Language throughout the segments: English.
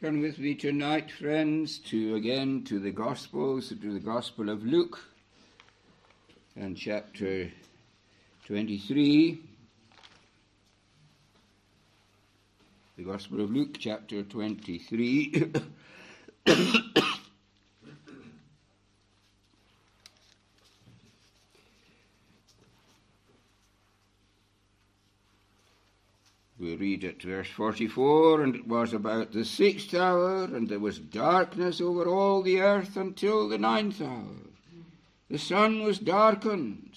Turn with me tonight, friends, to again to the Gospels, to the Gospel of Luke and chapter 23. The Gospel of Luke, chapter 23. We read at verse 44 And it was about the sixth hour, and there was darkness over all the earth until the ninth hour. The sun was darkened,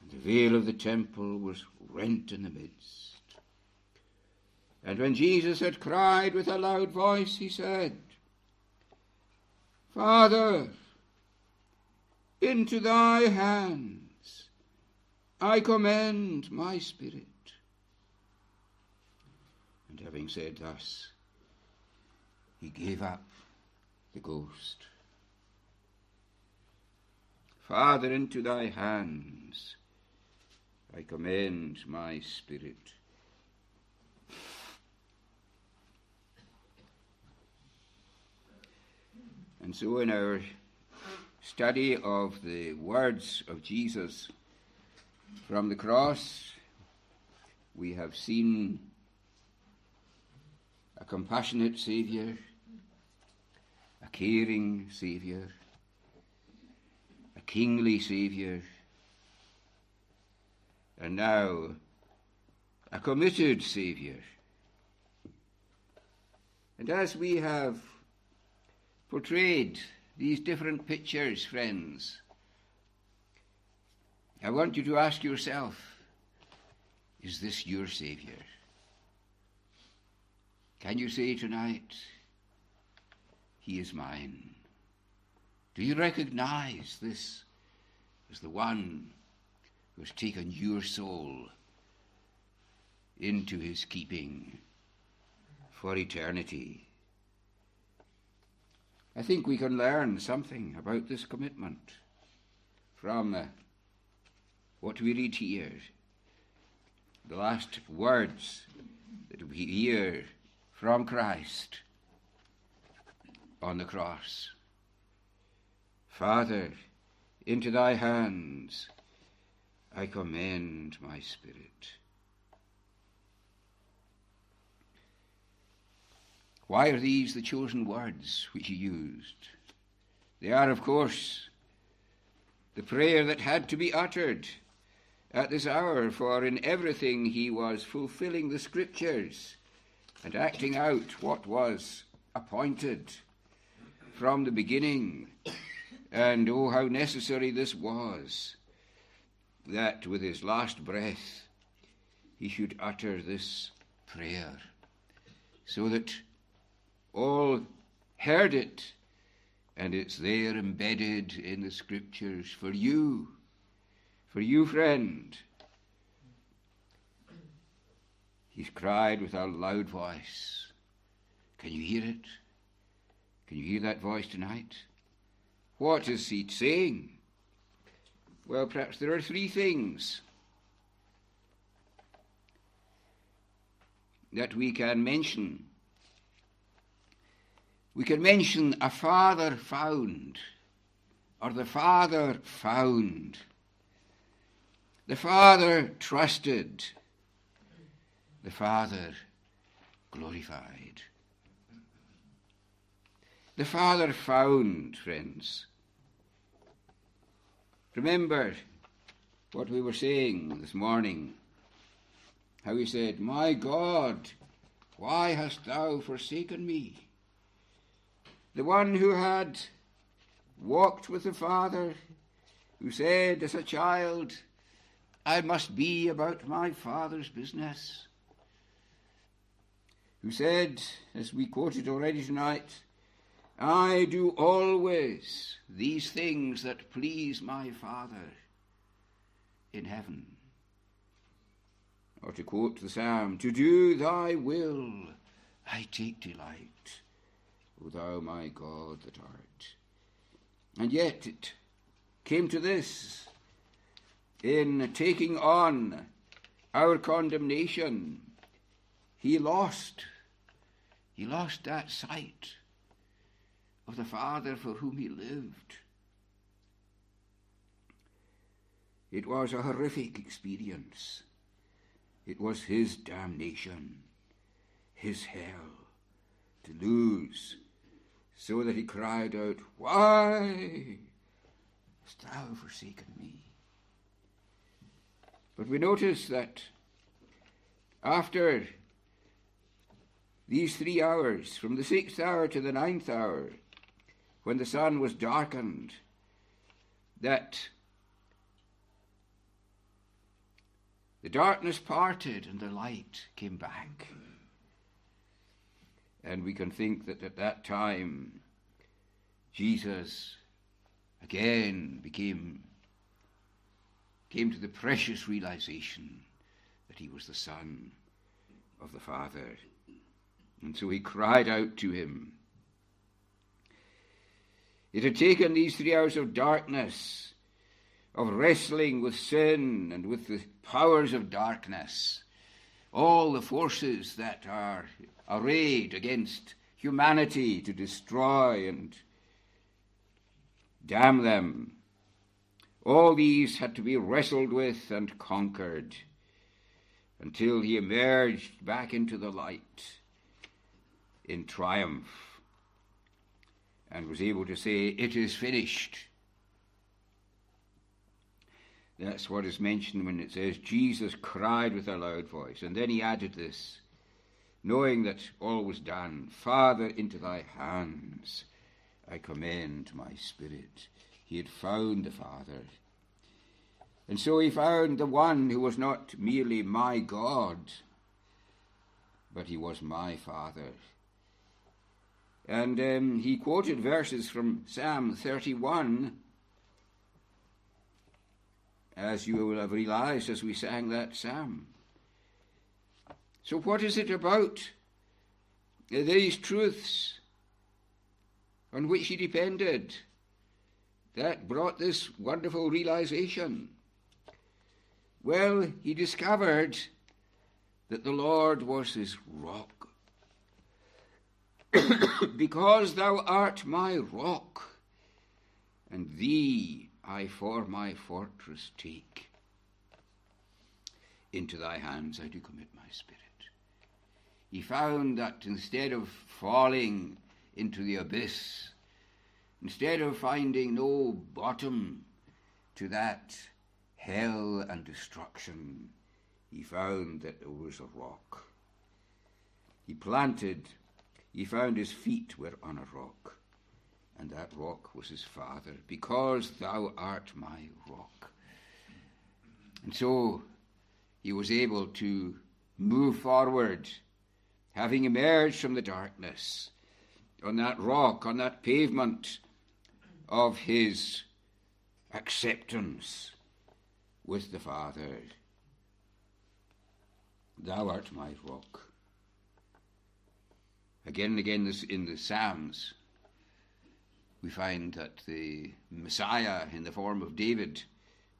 and the veil of the temple was rent in the midst. And when Jesus had cried with a loud voice, he said, Father, into thy hands I commend my spirit. Having said thus, he gave up the ghost. Father, into thy hands I commend my spirit. And so, in our study of the words of Jesus from the cross, we have seen compassionate Saviour, a caring Saviour, a kingly Saviour, and now a committed Saviour. And as we have portrayed these different pictures, friends, I want you to ask yourself is this your Saviour? Can you say tonight, He is mine? Do you recognize this as the one who has taken your soul into His keeping for eternity? I think we can learn something about this commitment from uh, what we read here. The last words that we hear from Christ on the cross. Father, into thy hands I commend my spirit. Why are these the chosen words which he used? They are, of course, the prayer that had to be uttered at this hour, for in everything he was fulfilling the scriptures and acting out what was appointed from the beginning. And oh, how necessary this was that with his last breath he should utter this prayer so that all heard it and it's there embedded in the scriptures for you, for you, friend. He's cried with a loud voice. Can you hear it? Can you hear that voice tonight? What is he saying? Well, perhaps there are three things that we can mention. We can mention a father found, or the father found. The father trusted, the Father glorified. The Father found, friends. Remember what we were saying this morning. How he said, My God, why hast thou forsaken me? The one who had walked with the Father, who said as a child, I must be about my Father's business who said, as we quoted already tonight, I do always these things that please my Father in heaven. Or to quote the psalm, to do thy will I take delight, O thou my God that art. And yet it came to this in taking on our condemnation, he lost. He lost that sight of the Father for whom he lived. It was a horrific experience. It was his damnation, his hell, to lose, so that he cried out, Why hast thou forsaken me? But we notice that after these three hours, from the sixth hour to the ninth hour, when the sun was darkened, that the darkness parted and the light came back. And we can think that at that time, Jesus again became came to the precious realization that he was the Son of the Father. And so he cried out to him. It had taken these three hours of darkness, of wrestling with sin and with the powers of darkness, all the forces that are arrayed against humanity to destroy and damn them. All these had to be wrestled with and conquered until he emerged back into the light in triumph and was able to say, It is finished. That's what is mentioned when it says, Jesus cried with a loud voice. And then he added this, knowing that all was done Father, into thy hands I commend my spirit. He had found the Father. And so he found the one who was not merely my God, but he was my Father. And um, he quoted verses from Psalm 31, as you will have realized as we sang that psalm. So, what is it about these truths on which he depended that brought this wonderful realization? Well, he discovered that the Lord was his rock. because thou art my rock, and thee I for my fortress take. Into thy hands I do commit my spirit. He found that instead of falling into the abyss, instead of finding no bottom to that hell and destruction, he found that there was a rock. He planted, he found his feet were on a rock, and that rock was his father, because thou art my rock. And so he was able to move forward, having emerged from the darkness on that rock, on that pavement of his acceptance with the Father. Thou art my rock. Again and again in the Psalms, we find that the Messiah, in the form of David,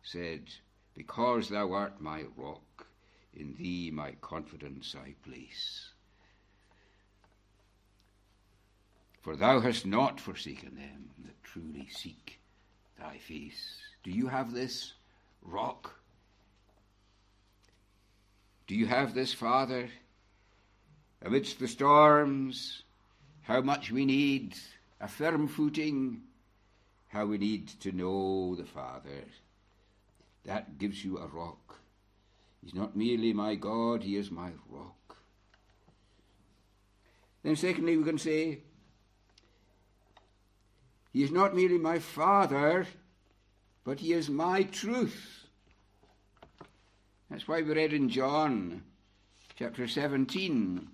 said, Because thou art my rock, in thee my confidence I place. For thou hast not forsaken them that truly seek thy face. Do you have this rock? Do you have this, Father? Amidst the storms, how much we need a firm footing, how we need to know the Father. That gives you a rock. He's not merely my God, He is my rock. Then, secondly, we can say, he is not merely my Father, but He is my truth. That's why we read in John chapter 17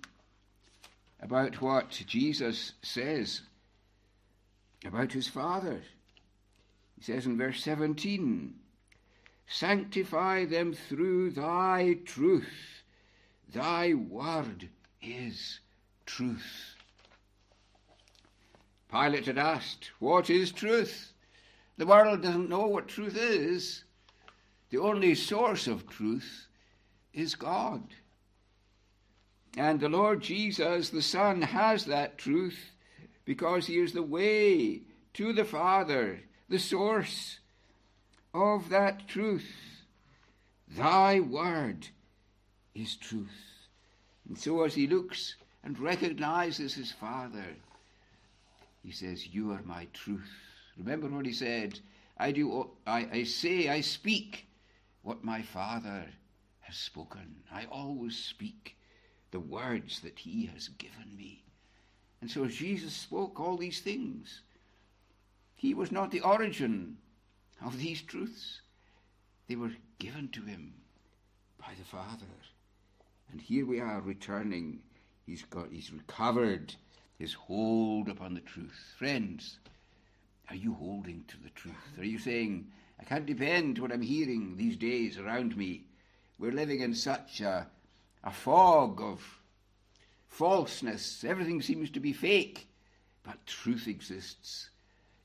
about what Jesus says about His Father. He says in verse 17, Sanctify them through thy truth. Thy word is truth. Pilate had asked, What is truth? The world doesn't know what truth is. The only source of truth is God. And the Lord Jesus, the Son, has that truth because he is the way to the Father, the source of that truth. Thy word is truth. And so as he looks and recognizes his Father, he says, You are my truth. Remember what he said? I do I, I say, I speak what my Father has spoken. I always speak the words that he has given me. And so Jesus spoke all these things, he was not the origin of these truths. They were given to him by the Father. And here we are returning. He's got he's recovered his hold upon the truth. Friends, are you holding to the truth? Are you saying, I can't depend what I'm hearing these days around me? We're living in such a a fog of falseness. Everything seems to be fake, but truth exists.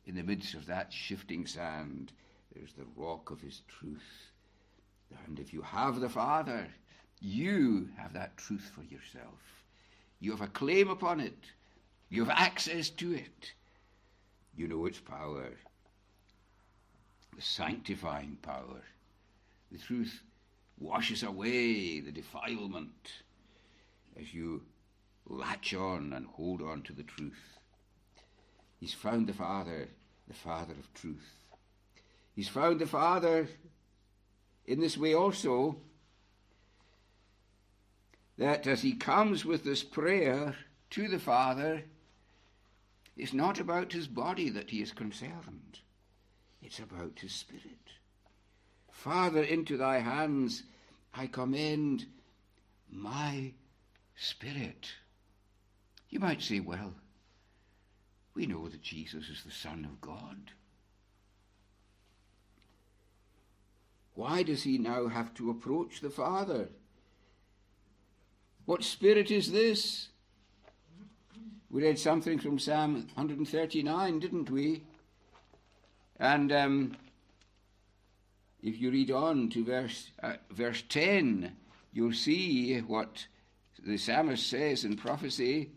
In the midst of that shifting sand, there's the rock of his truth. And if you have the Father, you have that truth for yourself. You have a claim upon it. You have access to it. You know its power, the sanctifying power. The truth washes away the defilement as you latch on and hold on to the truth. He's found the Father, the Father of truth. He's found the Father in this way also that as he comes with this prayer to the Father, it's not about his body that he is concerned, it's about his spirit. Father, into thy hands I commend my spirit. You might say, well, we know that Jesus is the Son of God. Why does he now have to approach the Father? What spirit is this? We read something from Psalm 139, didn't we? And um, if you read on to verse, uh, verse 10, you'll see what the psalmist says in prophecy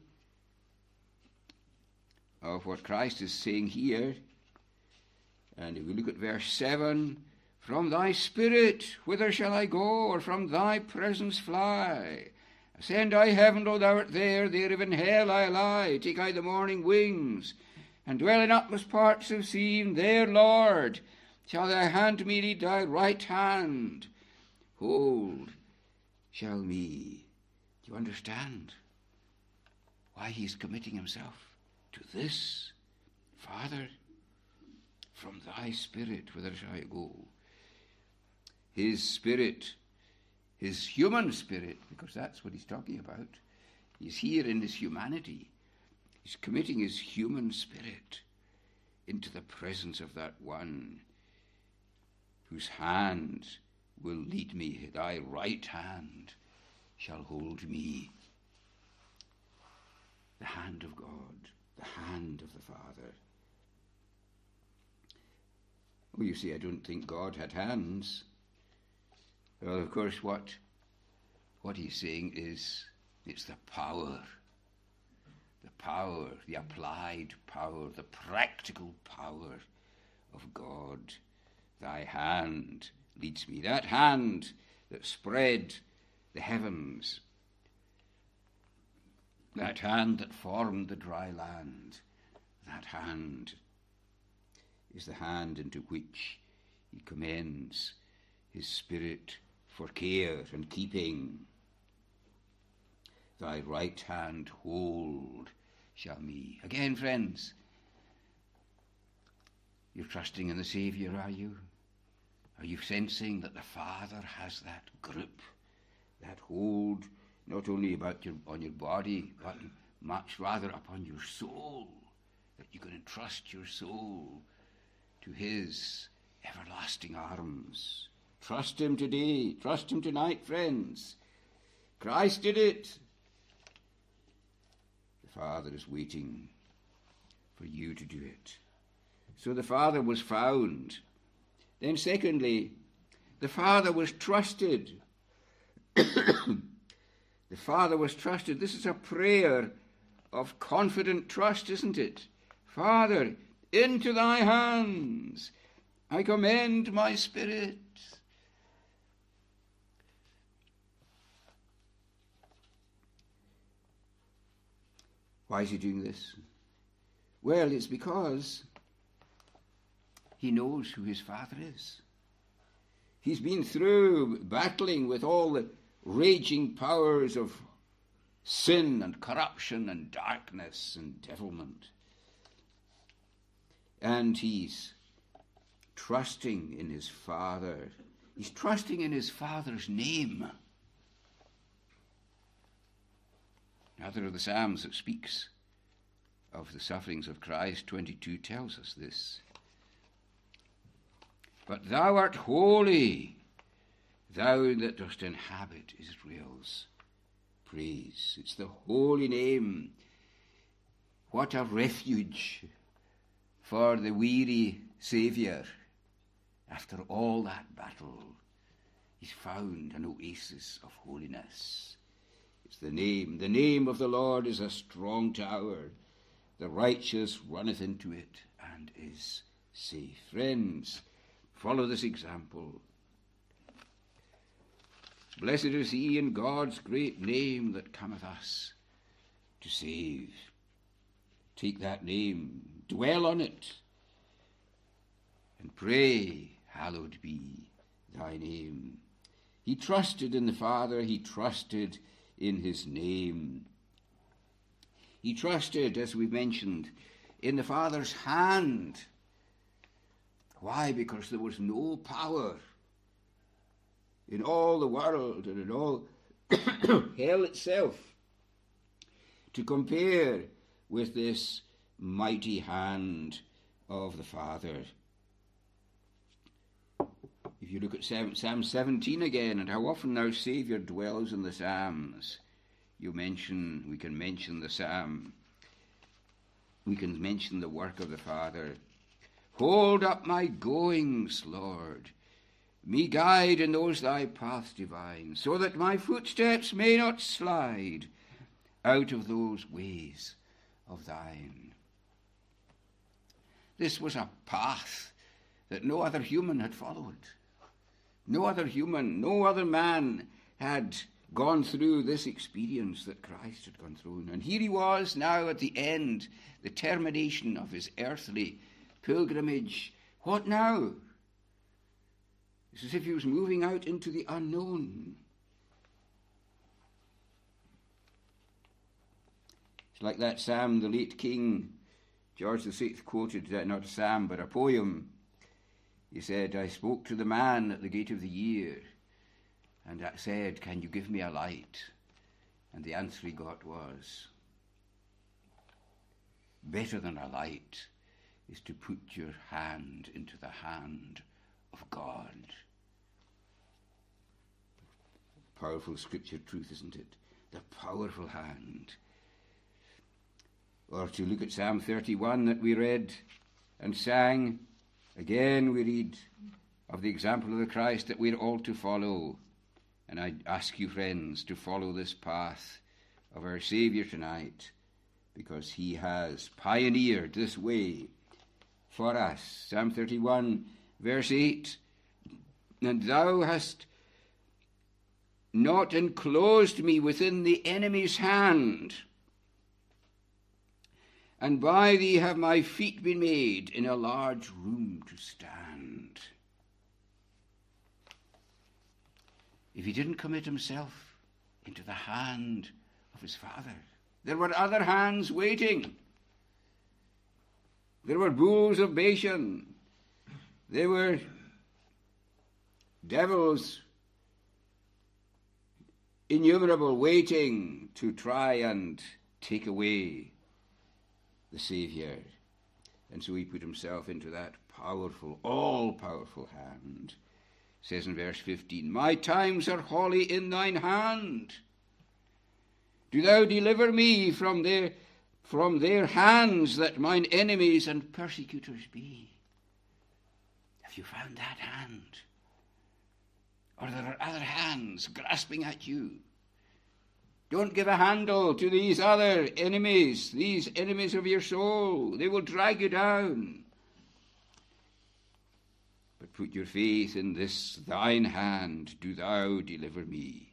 of what Christ is saying here. And if we look at verse 7, from thy spirit, whither shall I go, or from thy presence fly? Ascend I heaven, O thou art there, there even hell I lie. Take I the morning wings, and dwell in utmost parts of sea, there, Lord, shall thy hand me lead thy right hand. Hold, shall me. Do you understand why he's committing himself to this? Father, from thy spirit, whither shall I go? His spirit, his human spirit, because that's what he's talking about. He's here in his humanity. He's committing his human spirit into the presence of that one whose hand will lead me, thy right hand shall hold me. The hand of God, the hand of the Father. Oh, you see, I don't think God had hands. Well, of course, what, what he's saying is it's the power. The power, the applied power, the practical power of God Thy hand leads me. That hand that spread the heavens. That hand that formed the dry land. That hand is the hand into which he commends his spirit for care and keeping. Thy right hand hold shall me. Again, friends, you're trusting in the Saviour, are you? Are you sensing that the Father has that grip, that hold, not only about your, on your body, but much rather upon your soul, that you can entrust your soul to His everlasting arms? Trust Him today, trust Him tonight, friends. Christ did it. The Father is waiting for you to do it. So the Father was found then, secondly, the Father was trusted. the Father was trusted. This is a prayer of confident trust, isn't it? Father, into thy hands I commend my spirit. Why is he doing this? Well, it's because he knows who his father is. He's been through battling with all the raging powers of sin and corruption and darkness and devilment. And he's trusting in his Father. He's trusting in his Father's name. Another of the Psalms that speaks of the sufferings of Christ, 22, tells us this. But thou art holy, thou that dost inhabit Israel's praise. It's the holy name. What a refuge for the weary Saviour. After all that battle, he's found an oasis of holiness. It's the name. The name of the Lord is a strong tower. The righteous runneth into it and is safe. Friends, follow this example. Blessed is he in God's great name that cometh us to save. Take that name, dwell on it, and pray, Hallowed be thy name. He trusted in the Father, he trusted in his name. He trusted, as we mentioned, in the Father's hand. Why? Because there was no power in all the world and in all hell itself to compare with this mighty hand of the Father. If you look at Psalm 17 again and how often our Saviour dwells in the Psalms, you mention, we can mention the Psalm, we can mention the work of the Father. Hold up my goings, Lord. Me guide in those thy paths divine, so that my footsteps may not slide out of those ways of thine. This was a path that no other human had followed. No other human, no other man had gone through this experience that Christ had gone through. And here he was now at the end, the termination of his earthly pilgrimage. What now? It's as if he was moving out into the unknown. It's like that Sam, the late King George VI quoted, uh, not a psalm, but a poem. He said, I spoke to the man at the gate of the year, and I said, Can you give me a light? And the answer he got was, Better than a light is to put your hand into the hand of God. Powerful scripture truth, isn't it? The powerful hand. Or to look at Psalm 31 that we read and sang, again we read of the example of the Christ that we're all to follow. And I ask you, friends, to follow this path of our Saviour tonight, because he has pioneered this way for us. Psalm 31, verse 8 And thou hast not enclosed me within the enemy's hand, and by thee have my feet been made in a large room to stand. If he didn't commit himself into the hand of his father, there were other hands waiting. There were bulls of Bashan. There were devils innumerable waiting to try and take away the Saviour. And so he put himself into that powerful, all powerful hand. says in verse 15, My times are wholly in thine hand. Do thou deliver me from their, from their hands that mine enemies and persecutors be. Have you found that hand? or there are other hands grasping at you. Don't give a handle to these other enemies, these enemies of your soul. They will drag you down. But put your faith in this thine hand, do thou deliver me.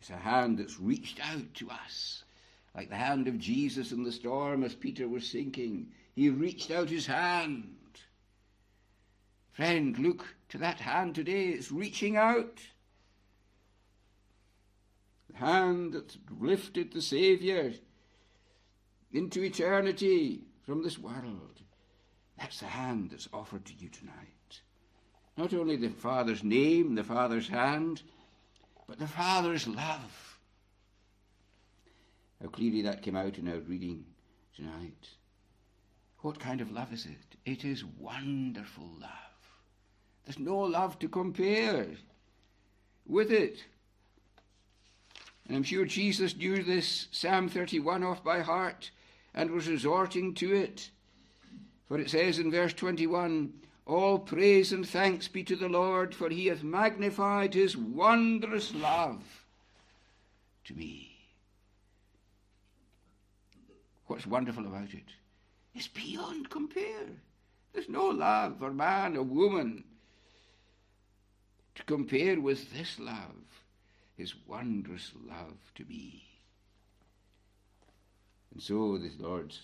It's a hand that's reached out to us, like the hand of Jesus in the storm as Peter was sinking. He reached out his hand. Friend, look to that hand today. It's reaching out. The hand that lifted the Saviour into eternity from this world. That's the hand that's offered to you tonight. Not only the Father's name, the Father's hand, but the Father's love. How clearly that came out in our reading tonight. What kind of love is it? It is wonderful love. There's no love to compare with it. And I'm sure Jesus knew this Psalm 31 off by heart and was resorting to it. For it says in verse 21 All praise and thanks be to the Lord, for he hath magnified his wondrous love to me. What's wonderful about it? It's beyond compare. There's no love for man or woman to compare with this love his wondrous love to me. And so the Lord,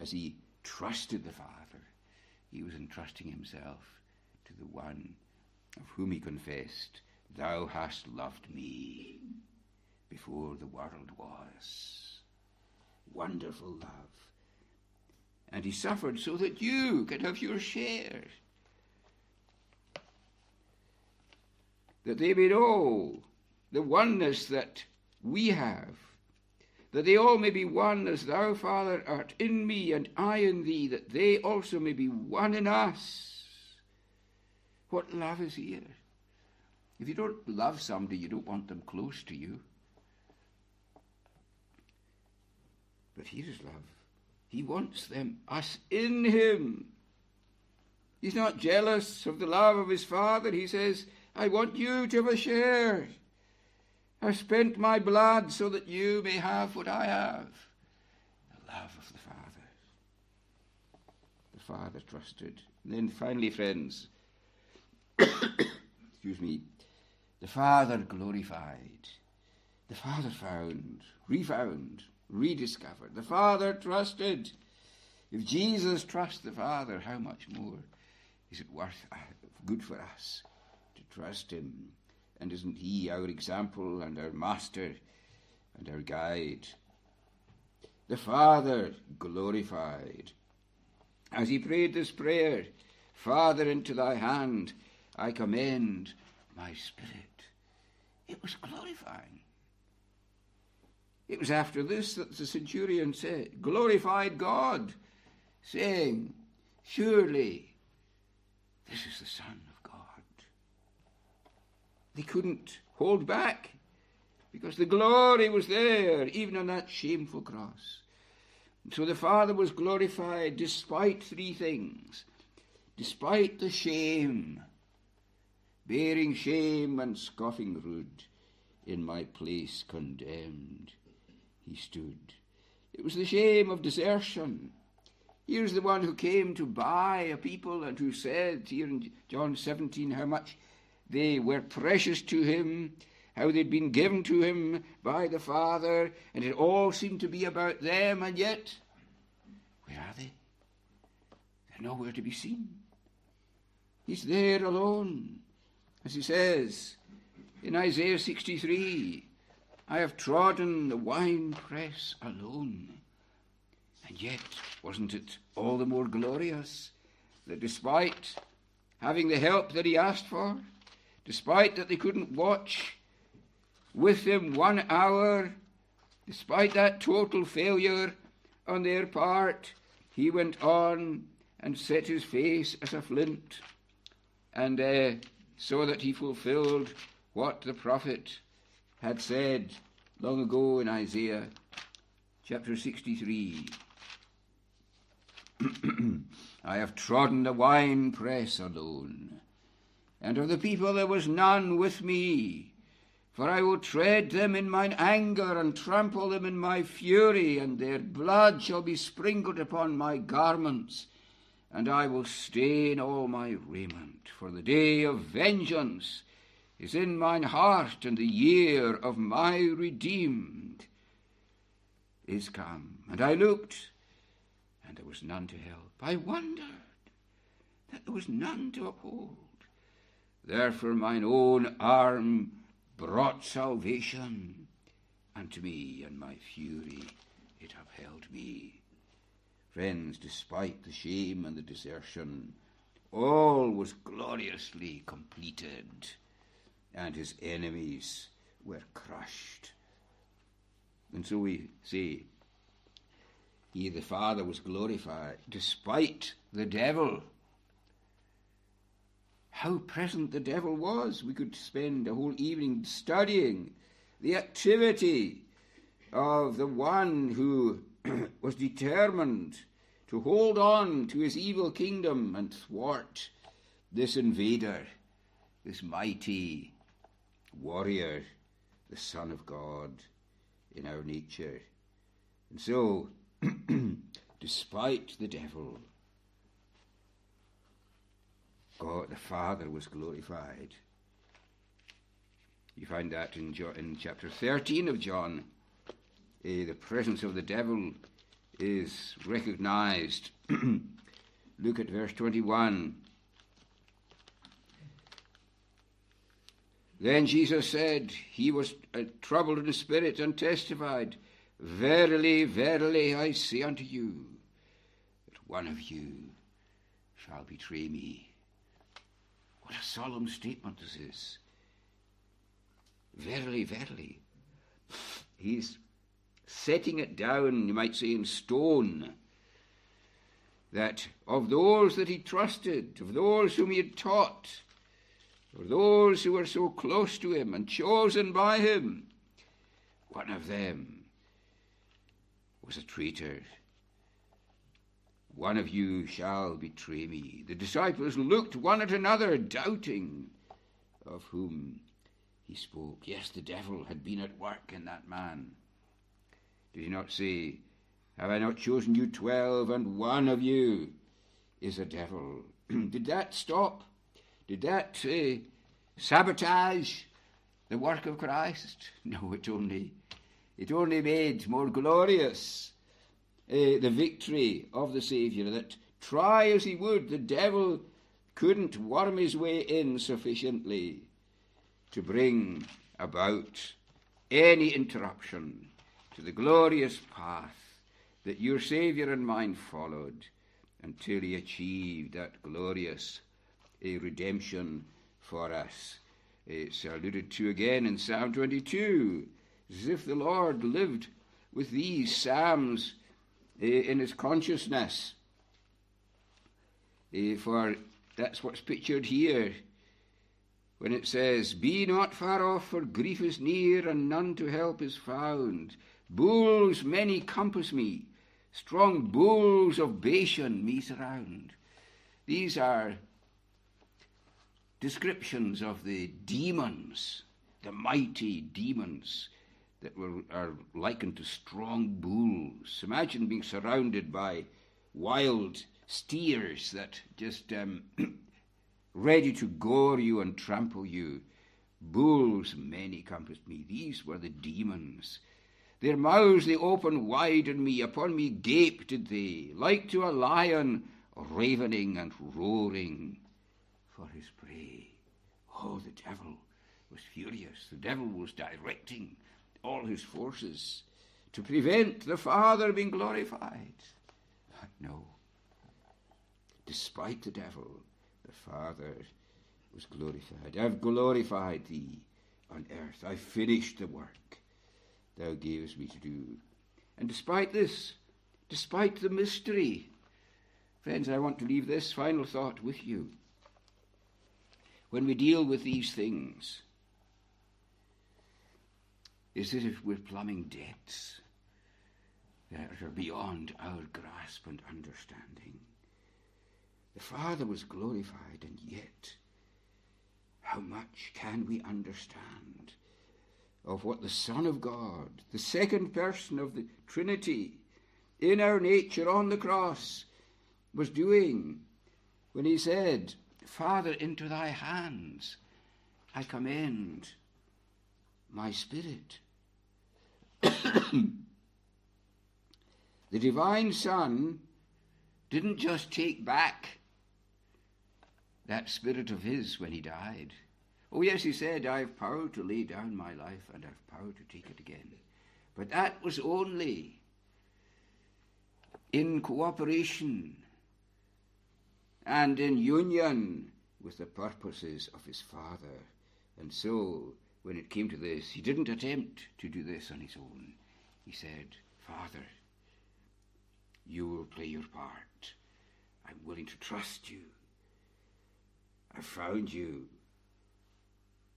as he trusted the Father, he was entrusting himself to the one of whom he confessed, Thou hast loved me before the world was. Wonderful love. And he suffered so that you could have your share. That they may know the oneness that we have, that they all may be one as thou, Father, art in me and I in thee, that they also may be one in us. What love is here? If you don't love somebody, you don't want them close to you. But is love. He wants them, us in him. He's not jealous of the love of his Father. He says, I want you to have a share. I've spent my blood so that you may have what I have the love of the Father. The Father trusted. And then finally, friends, excuse me, the Father glorified. The Father found, refound, rediscovered. The Father trusted. If Jesus trusts the Father, how much more is it worth uh, good for us to trust Him? And isn't He our example and our master and our guide? The Father glorified. As he prayed this prayer, Father, into thy hand I commend my spirit. It was glorifying. It was after this that the centurion said, glorified God, saying, Surely this is the Son of God. they couldn't hold back because the glory was there, even on that shameful cross. And so the Father was glorified despite three things despite the shame, bearing shame and scoffing rude, in my place condemned, he stood. It was the shame of desertion. Here's the one who came to buy a people and who said here in John 17 how much they were precious to him, how they'd been given to him by the Father, and it all seemed to be about them, and yet, where are they? They're nowhere to be seen. He's there alone, as he says in Isaiah 63 I have trodden the winepress alone. And yet, wasn't it all the more glorious that despite having the help that he asked for, despite that they couldn't watch with him one hour, despite that total failure on their part, he went on and set his face as a flint, and uh, so that he fulfilled what the prophet had said long ago in Isaiah chapter 63. I have trodden the winepress alone and of the people there was none with me. For I will tread them in mine anger, and trample them in my fury, and their blood shall be sprinkled upon my garments, and I will stain all my raiment. For the day of vengeance is in mine heart, and the year of my redeemed is come. And I looked, and there was none to help. I wondered that there was none to uphold. Therefore mine own arm brought salvation unto me, and my fury it upheld me. Friends, despite the shame and the desertion, all was gloriously completed, and his enemies were crushed. And so we say, He, the Father, was glorified despite the devil. How present the devil was. We could spend a whole evening studying the activity of the one who was determined to hold on to his evil kingdom and thwart this invader, this mighty warrior, the Son of God in our nature. And so, despite the devil, God the Father was glorified. You find that in, John, in chapter 13 of John. Uh, the presence of the devil is recognized. Look at verse 21. Then Jesus said, He was uh, troubled in spirit and testified, Verily, verily, I say unto you, that one of you shall betray me. What a solemn statement this is. Verily, verily. He's setting it down, you might say, in stone, that of those that he trusted, of those whom he had taught, of those who were so close to him and chosen by him, one of them was a traitor. One of you shall betray me. The disciples looked one at another, doubting of whom he spoke. Yes, the devil had been at work in that man. Did he not say, Have I not chosen you twelve, and one of you is a devil? Did that stop? Did that uh, sabotage the work of Christ? No, it only, it only made more glorious uh, the victory of the Saviour, that try as he would, the devil couldn't worm his way in sufficiently to bring about any interruption to the glorious path that your Saviour and mine followed until he achieved that glorious uh, redemption for us. It's alluded to again in Psalm 22, as if the Lord lived with these Psalms in his consciousness. For that's what's pictured here when it says, Be not far off, for grief is near, and none to help is found. Bulls many compass me, strong bulls of Bashan me surround. These are descriptions of the demons, the mighty demons that were, are likened to strong bulls. Imagine being surrounded by wild steers that just um, ready to gore you and trample you. Bulls many compassed me. These were the demons. Their mouths they opened wide on me, upon me gaped did they, like to a lion ravening and roaring for his prey. Oh, the devil was furious. The devil was directing all his forces to prevent the Father being glorified. But no. Despite the devil, the Father was glorified. I've glorified thee on earth. I've finished the work thou gavest me to do. And despite this, despite the mystery, friends, I want to leave this final thought with you. When we deal with these things, is as if we're plumbing depths that are beyond our grasp and understanding. The Father was glorified, and yet how much can we understand of what the Son of God, the second person of the Trinity, in our nature on the cross, was doing when he said, Father, into thy hands I commend my spirit. the divine Son didn't just take back that spirit of his when he died. Oh, yes, he said, I have power to lay down my life and I have power to take it again. But that was only in cooperation and in union with the purposes of his Father. And so, when it came to this, he didn't attempt to do this on his own. He said, Father, you will play your part. I'm willing to trust you. I found you.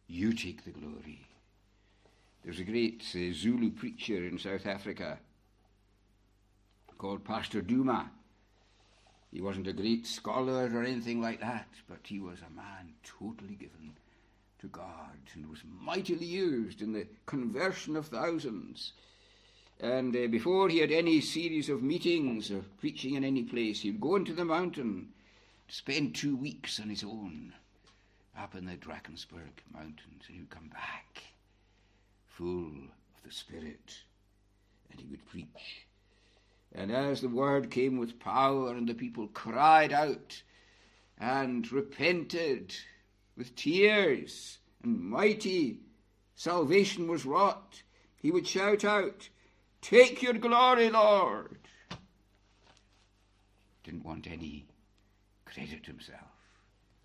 You take the glory. There's a great uh, Zulu preacher in South Africa called Pastor Duma. He wasn't a great scholar or anything like that, but he was a man totally given to God and was mightily used in the conversion of thousands. And uh, before he had any series of meetings or preaching in any place, he'd go into the mountain spend two weeks on his own up in the Drakensberg mountains, and he would come back full of the Spirit, and he would preach. And as the word came with power, and the people cried out and repented with tears, and mighty salvation was wrought, he would shout out, Take your glory, Lord! Didn't want any credit himself.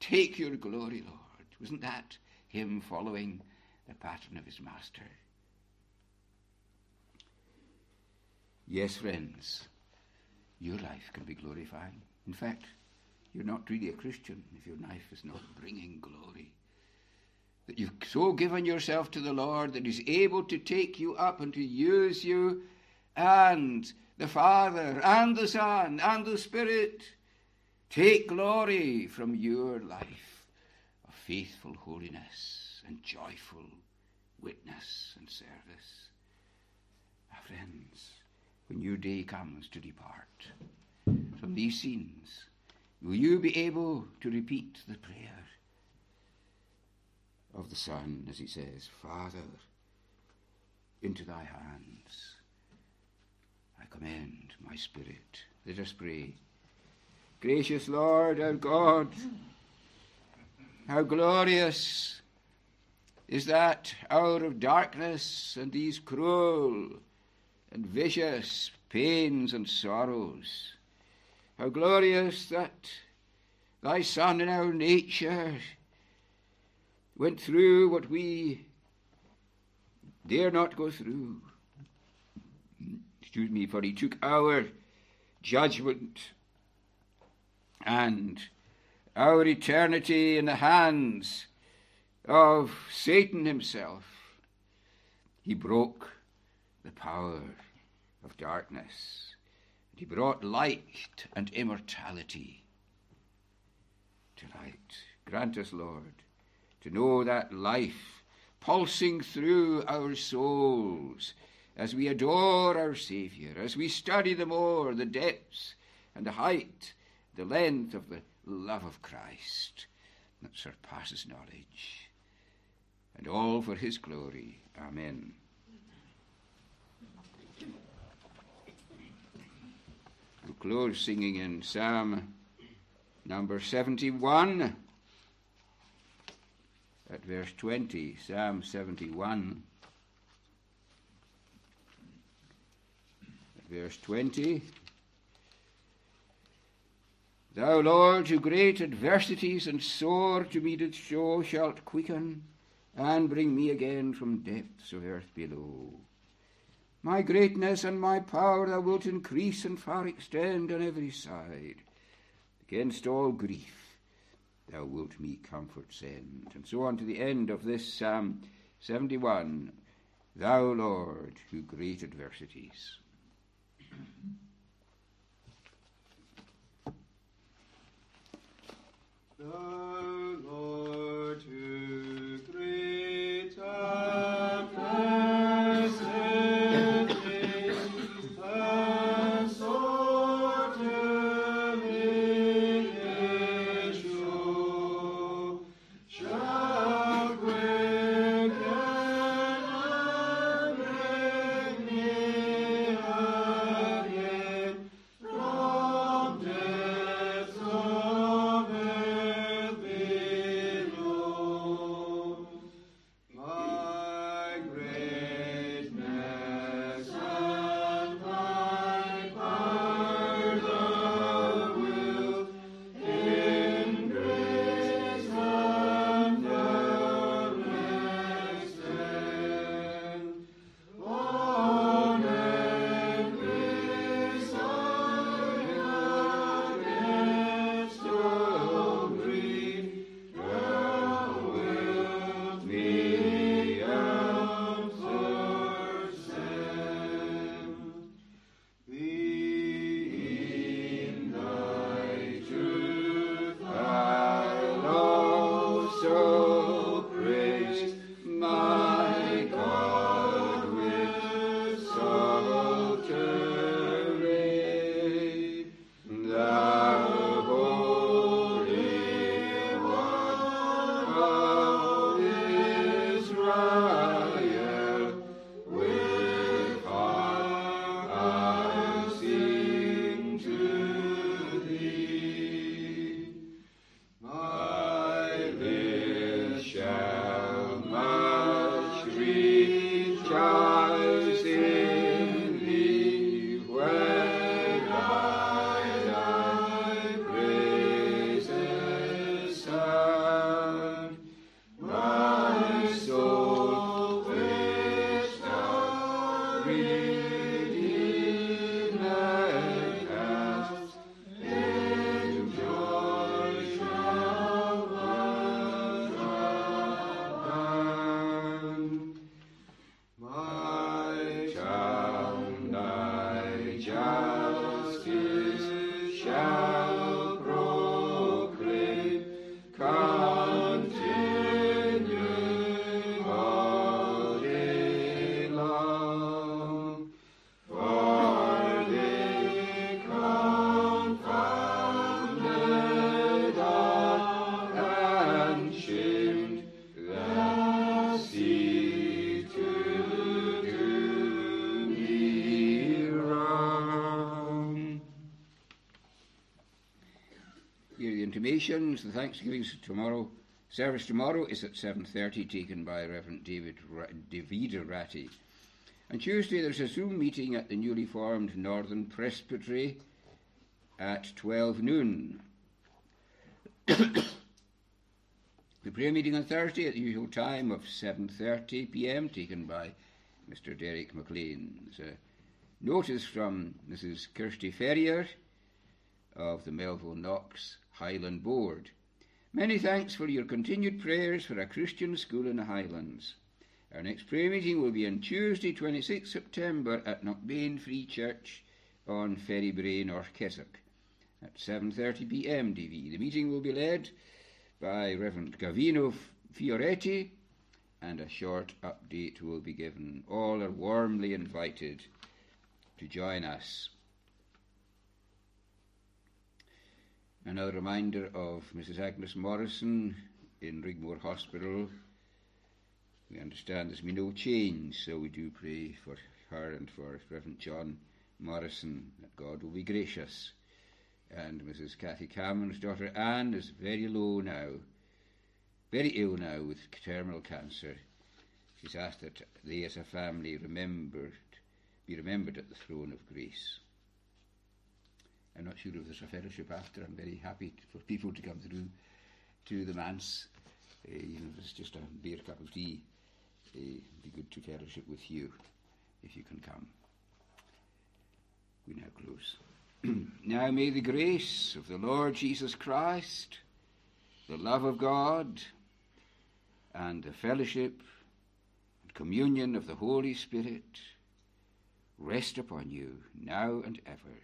Take your glory, Lord. Wasn't that him following the pattern of his master? Yes, friends, your life can be glorifying. In fact, you're not really a Christian if your life is not bringing glory. That you've so given yourself to the Lord that He's able to take you up and to use you, and the Father, and the Son, and the Spirit Take glory from your life of faithful holiness and joyful witness and service. My friends, when your day comes to depart from these scenes, will you be able to repeat the prayer of the Son as he says, Father, into thy hands I commend my spirit. Let us pray. Gracious Lord, our God, how glorious is that hour of darkness and these cruel and vicious pains and sorrows. How glorious that thy Son in our nature went through what we dare not go through. Excuse me, for he took our judgment and our eternity in the hands of Satan himself. He broke the power of darkness. And he brought light and immortality to light. Grant us, Lord, to know that life pulsing through our souls as we adore our Saviour, as we study the more the depths and the height the length of the love of Christ that surpasses knowledge. And all for his glory. Amen. Close singing in Psalm number 71 at verse 20. Psalm 71. At verse 20. Thou, Lord, to great adversities and sore to me did show, shalt quicken and bring me again from depths of earth below. My greatness and my power thou wilt increase and far extend on every side. Against all grief thou wilt me comfort send. And so on to the end of this Psalm 71. Thou, Lord, who great adversities. The shall. The Thanksgiving tomorrow service tomorrow is at 7.30, taken by Reverend David, David Ratty. On Tuesday, there's a Zoom meeting at the newly formed Northern Presbytery at 12 noon. the prayer meeting on Thursday at the usual time of 7.30 p.m., taken by Mr. Derek McLean. There's a notice from Mrs. Kirsty Ferrier of the Melville Knox Highland Board. Many thanks for your continued prayers for a Christian school in the Highlands. Our next prayer meeting will be on Tuesday, 26 September at Knockbain Free Church on Ferrybrae, North Kessock at 7.30 p.m. DV. The meeting will be led by Reverend Gavino Fioretti and a short update will be given. All are warmly invited to join us. Another reminder of Mrs. Agnes Morrison in Raigmore Hospital we understand there's been no change, so we do pray for her and for Reverend John Morrison that God will be gracious. And Mrs. Kathy Cameron's daughter Anne is very low now, very ill now with terminal cancer. She's asked that they as a family remembered, be remembered at the throne of grace. I'm not sure if there's a fellowship after. I'm very happy for people to come through to the manse. Uh, you know, it's just a beer cup of tea uh, be good to fellowship with you if you can come. We now close. now may the grace of the Lord Jesus Christ, the love of God, and the fellowship and communion of the Holy Spirit rest upon you now and ever.